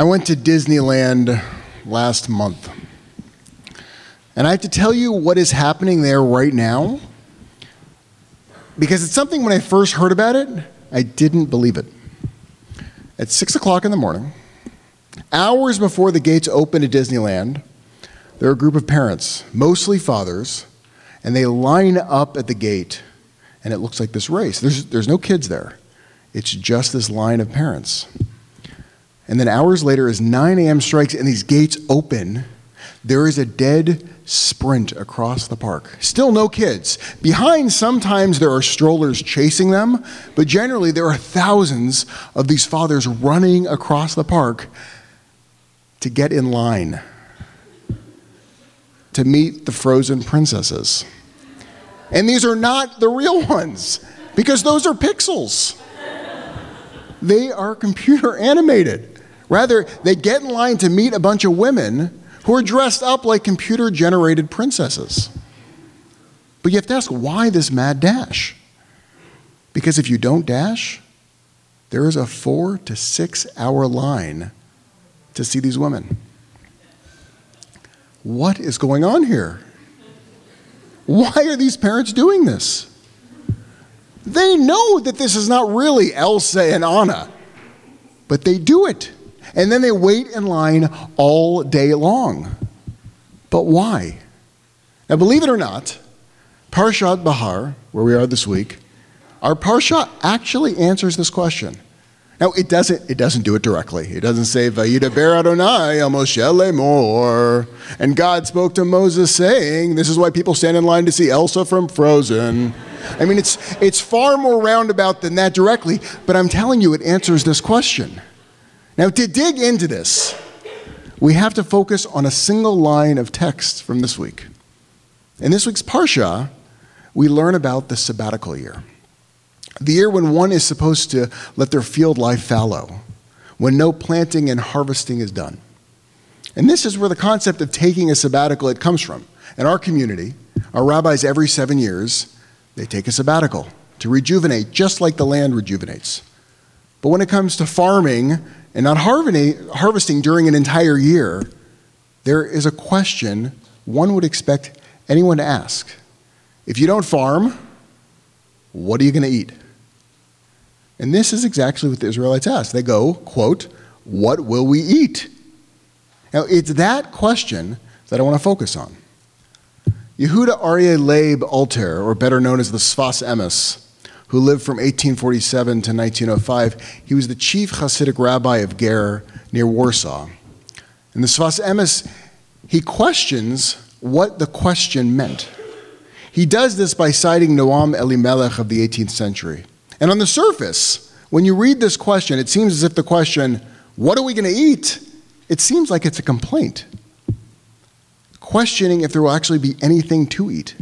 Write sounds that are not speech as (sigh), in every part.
I went to Disneyland last month. And I have to tell you what is happening there right now because it's something when I first heard about it, I didn't believe it. At 6 o'clock in the morning, hours before the gates open at Disneyland, there are a group of parents, mostly fathers, and they line up at the gate, and it looks like this race. There's, there's no kids there, it's just this line of parents. And then hours later, as 9 a.m. strikes and these gates open, there is a dead sprint across the park. Still no kids. Behind, sometimes there are strollers chasing them, but generally there are thousands of these fathers running across the park to get in line to meet the frozen princesses. And these are not the real (laughs) ones because those are pixels. They are computer animated. Rather, they get in line to meet a bunch of women who are dressed up like computer generated princesses. But you have to ask why this mad dash? Because if you don't dash, there is a four to six hour line to see these women. What is going on here? Why are these parents doing this? They know that this is not really Elsa and Anna, but they do it. And then they wait in line all day long. But why? Now, believe it or not, Parshat Bahar, where we are this week, our Parsha actually answers this question. Now, it doesn't, it doesn't do it directly. It doesn't say, Vayidaber Adonai el Moshe lemor. And God spoke to Moses saying, this is why people stand in line to see Elsa from Frozen. I mean, it's, it's far more roundabout than that directly, but I'm telling you, it answers this question. Now, to dig into this, we have to focus on a single line of text from this week. In this week's Parsha, we learn about the sabbatical year. The year when one is supposed to let their field lie fallow, when no planting and harvesting is done. And this is where the concept of taking a sabbatical it comes from. In our community, our rabbis every 7 years, they take a sabbatical to rejuvenate just like the land rejuvenates. But when it comes to farming, and not harvesting during an entire year, there is a question one would expect anyone to ask. If you don't farm, what are you going to eat? And this is exactly what the Israelites ask. They go, quote, what will we eat? Now, it's that question that I want to focus on. Yehuda Aryeh Leib Alter, or better known as the Sfas Emes, who lived from 1847 to 1905. He was the chief Hasidic rabbi of Ger near Warsaw. In the Sfas Emes, he questions what the question meant. He does this by citing Noam Elimelech of the 18th century. And on the surface, when you read this question, it seems as if the question, What are we going to eat? it seems like it's a complaint, questioning if there will actually be anything to eat.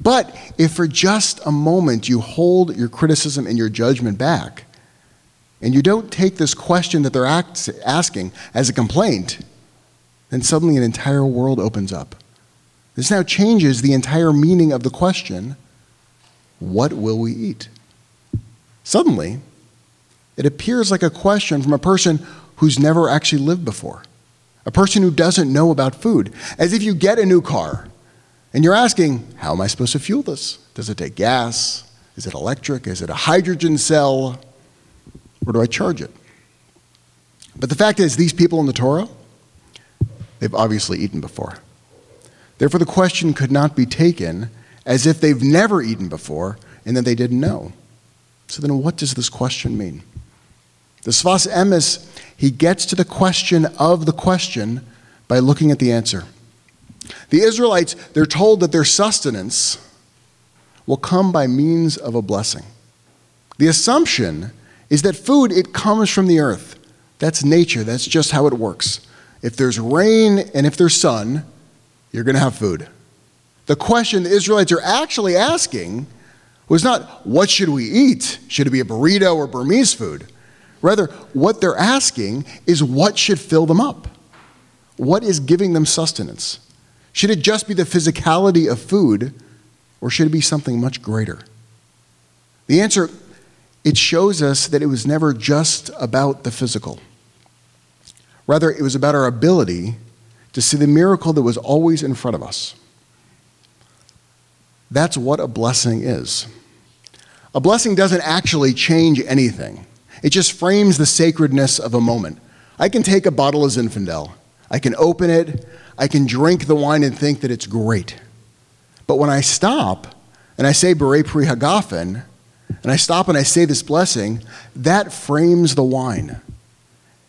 But if for just a moment you hold your criticism and your judgment back, and you don't take this question that they're asking as a complaint, then suddenly an entire world opens up. This now changes the entire meaning of the question what will we eat? Suddenly, it appears like a question from a person who's never actually lived before, a person who doesn't know about food. As if you get a new car and you're asking, how am I supposed to fuel this? Does it take gas? Is it electric? Is it a hydrogen cell? Or do I charge it? But the fact is, these people in the Torah, they've obviously eaten before. Therefore, the question could not be taken as if they've never eaten before and that they didn't know. So then, what does this question mean? The Sfas Emes, he gets to the question of the question by looking at the answer. The Israelites, they're told that their sustenance will come by means of a blessing. The assumption is that food, it comes from the earth. That's nature, that's just how it works. If there's rain and if there's sun, you're going to have food. The question the Israelites are actually asking was not, what should we eat? Should it be a burrito or Burmese food? Rather, what they're asking is what should fill them up? What is giving them sustenance? Should it just be the physicality of food, or should it be something much greater? The answer it shows us that it was never just about the physical. Rather, it was about our ability to see the miracle that was always in front of us. That's what a blessing is. A blessing doesn't actually change anything, it just frames the sacredness of a moment. I can take a bottle of Zinfandel, I can open it, I can drink the wine and think that it's great. But when I stop and I say Borei Pri Hagafen, and I stop and I say this blessing, that frames the wine.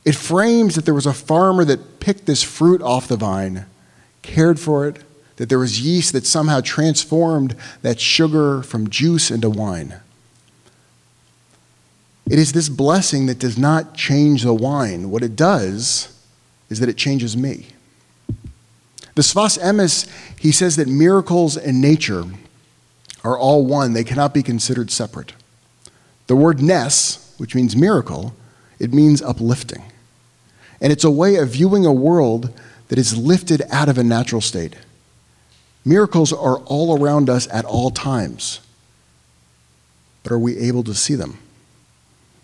It frames that there was a farmer that picked this fruit off the vine, cared for it, that there was yeast that somehow transformed that sugar from juice into wine. It is this blessing that does not change the wine. What it does is that it changes me. The Sfas Emes, he says that miracles and nature are all one. They cannot be considered separate. The word nes, which means miracle, it means uplifting. And it's a way of viewing a world that is lifted out of a natural state. Miracles are all around us at all times. But are we able to see them?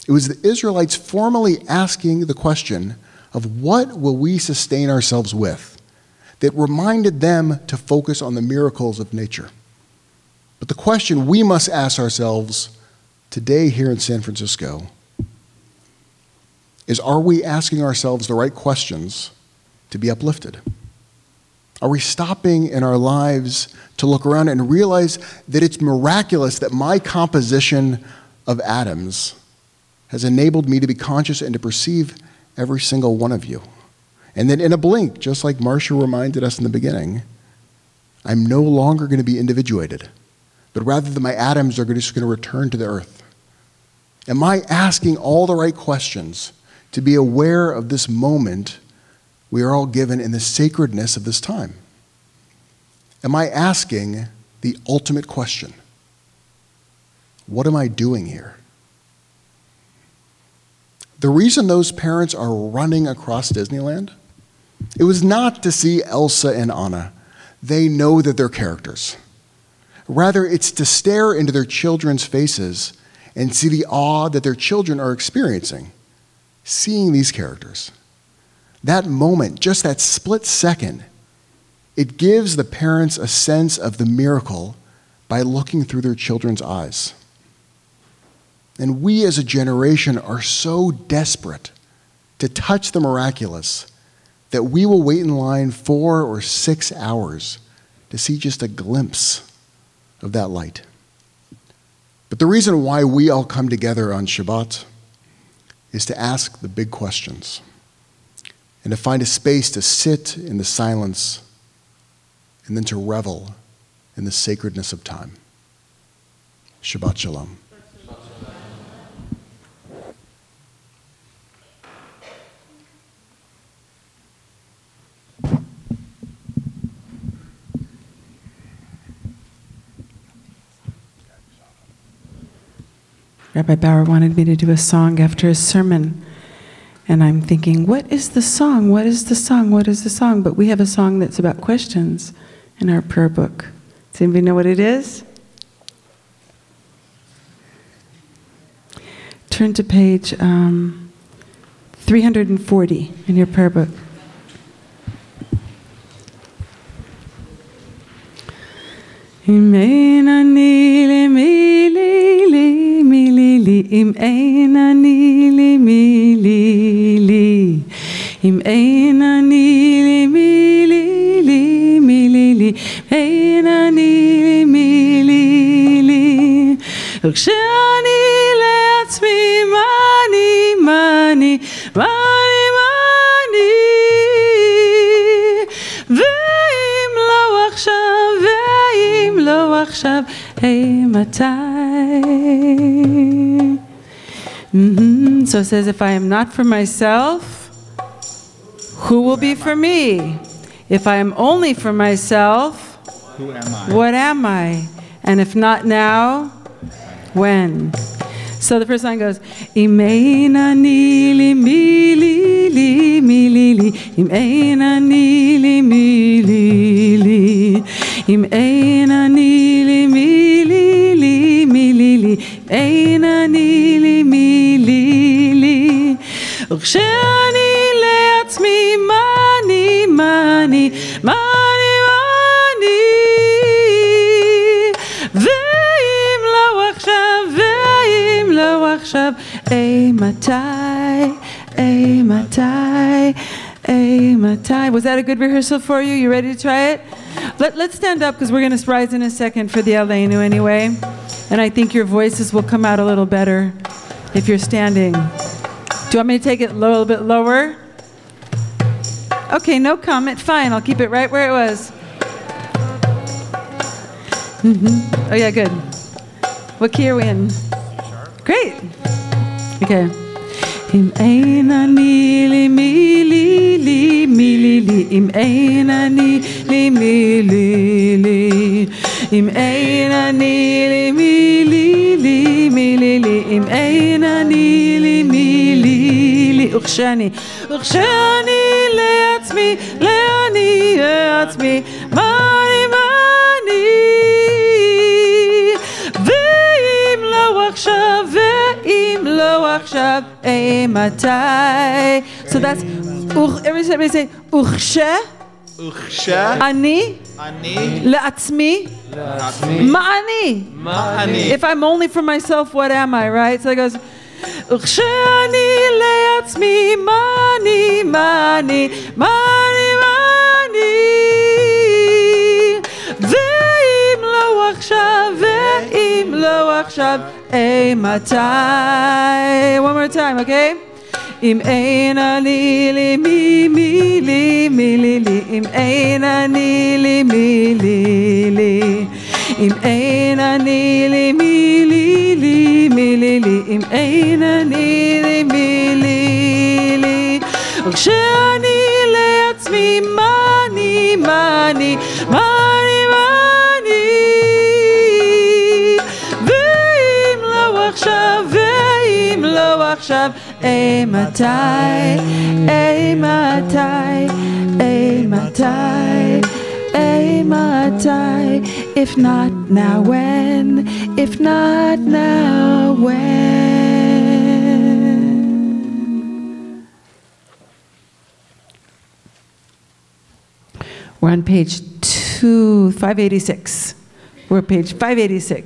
It was the Israelites formally asking the question of what will we sustain ourselves with that reminded them to focus on the miracles of nature. But the question we must ask ourselves today here in San Francisco is are we asking ourselves the right questions to be uplifted? Are we stopping in our lives to look around and realize that it's miraculous that my composition of atoms has enabled me to be conscious and to perceive every single one of you? And then in a blink, just like Marcia reminded us in the beginning, I'm no longer going to be individuated, but rather that my atoms are just going to return to the earth. Am I asking all the right questions to be aware of this moment we are all given in the sacredness of this time? Am I asking the ultimate question? What am I doing here? The reason those parents are running across Disneyland, it was not to see Elsa and Anna. They know that they're characters. Rather, it's to stare into their children's faces and see the awe that their children are experiencing, seeing these characters. That moment, just that split second, it gives the parents a sense of the miracle by looking through their children's eyes. And we as a generation are so desperate to touch the miraculous that we will wait in line four or six hours to see just a glimpse of that light. But the reason why we all come together on Shabbat is to ask the big questions and to find a space to sit in the silence and then to revel in the sacredness of time. Shabbat Shalom. Rabbi Bauer wanted me to do a song after his sermon. And I'm thinking, what is the song? What is the song? What is the song? But we have a song that's about questions in our prayer book. Does anybody know what it is? Turn to page um, 340 in your prayer book. אם אין אני למי לי לי, אם אין אני לי מי לי לי. אם אין אני לי מי לי לי מי לי לי. אין אני לי מי לי לי. וכשאני לעצמי מה אני מה אני מה אני מה אני ואם לא עכשיו ואם לא עכשיו היי מתי Mhm. So it says, if I am not for myself, who will be for me? If I am only for myself, Who am I? what am I? And if not now, when? So the first line goes, Im ein ani li mi li li mi li li A matai, a a. Was that a good rehearsal for you? You ready to try it? Let, let's stand up because we're going to rise in a second for the Aleinu anyway. And I think your voices will come out a little better if you're standing. Do you want me to take it a little bit lower? Okay, no comment. Fine, I'll keep it right where it was. Mm-hmm. Oh, yeah, good. What key are we in? Great. Okay. אם אין אני לי מי לי לי מי לי לי. אם אין אני לי מי לי לי. אם אין אני לי מי לי לי מי לי לי. אם אין אני לי מי לי לי. וכשאני וכשאני לעצמי לעני לעצמי מה לא עכשיו אימתי so that's וכ- everybody say וכשה וכשה אני אני לעצמי לעצמי מה אני מה אני if I'm only for myself what am I right so it goes וכשאני לעצמי מה אני מה אני מה אני מה אני עכשיו ואם לא עכשיו אימתי one more time okay אם אין אני לי מי מי לי מי לי לי אם אין אני לי מי לי לי אם אין אני לי מי לי לי מי לי לי אם אין אני לי מי לי לי וכשאני לעצמי מה אני מה אני מה אני עכשיו אימתי אימתי אימתי אימתי if not now when if not now when We're on page two, 586. We're page 586.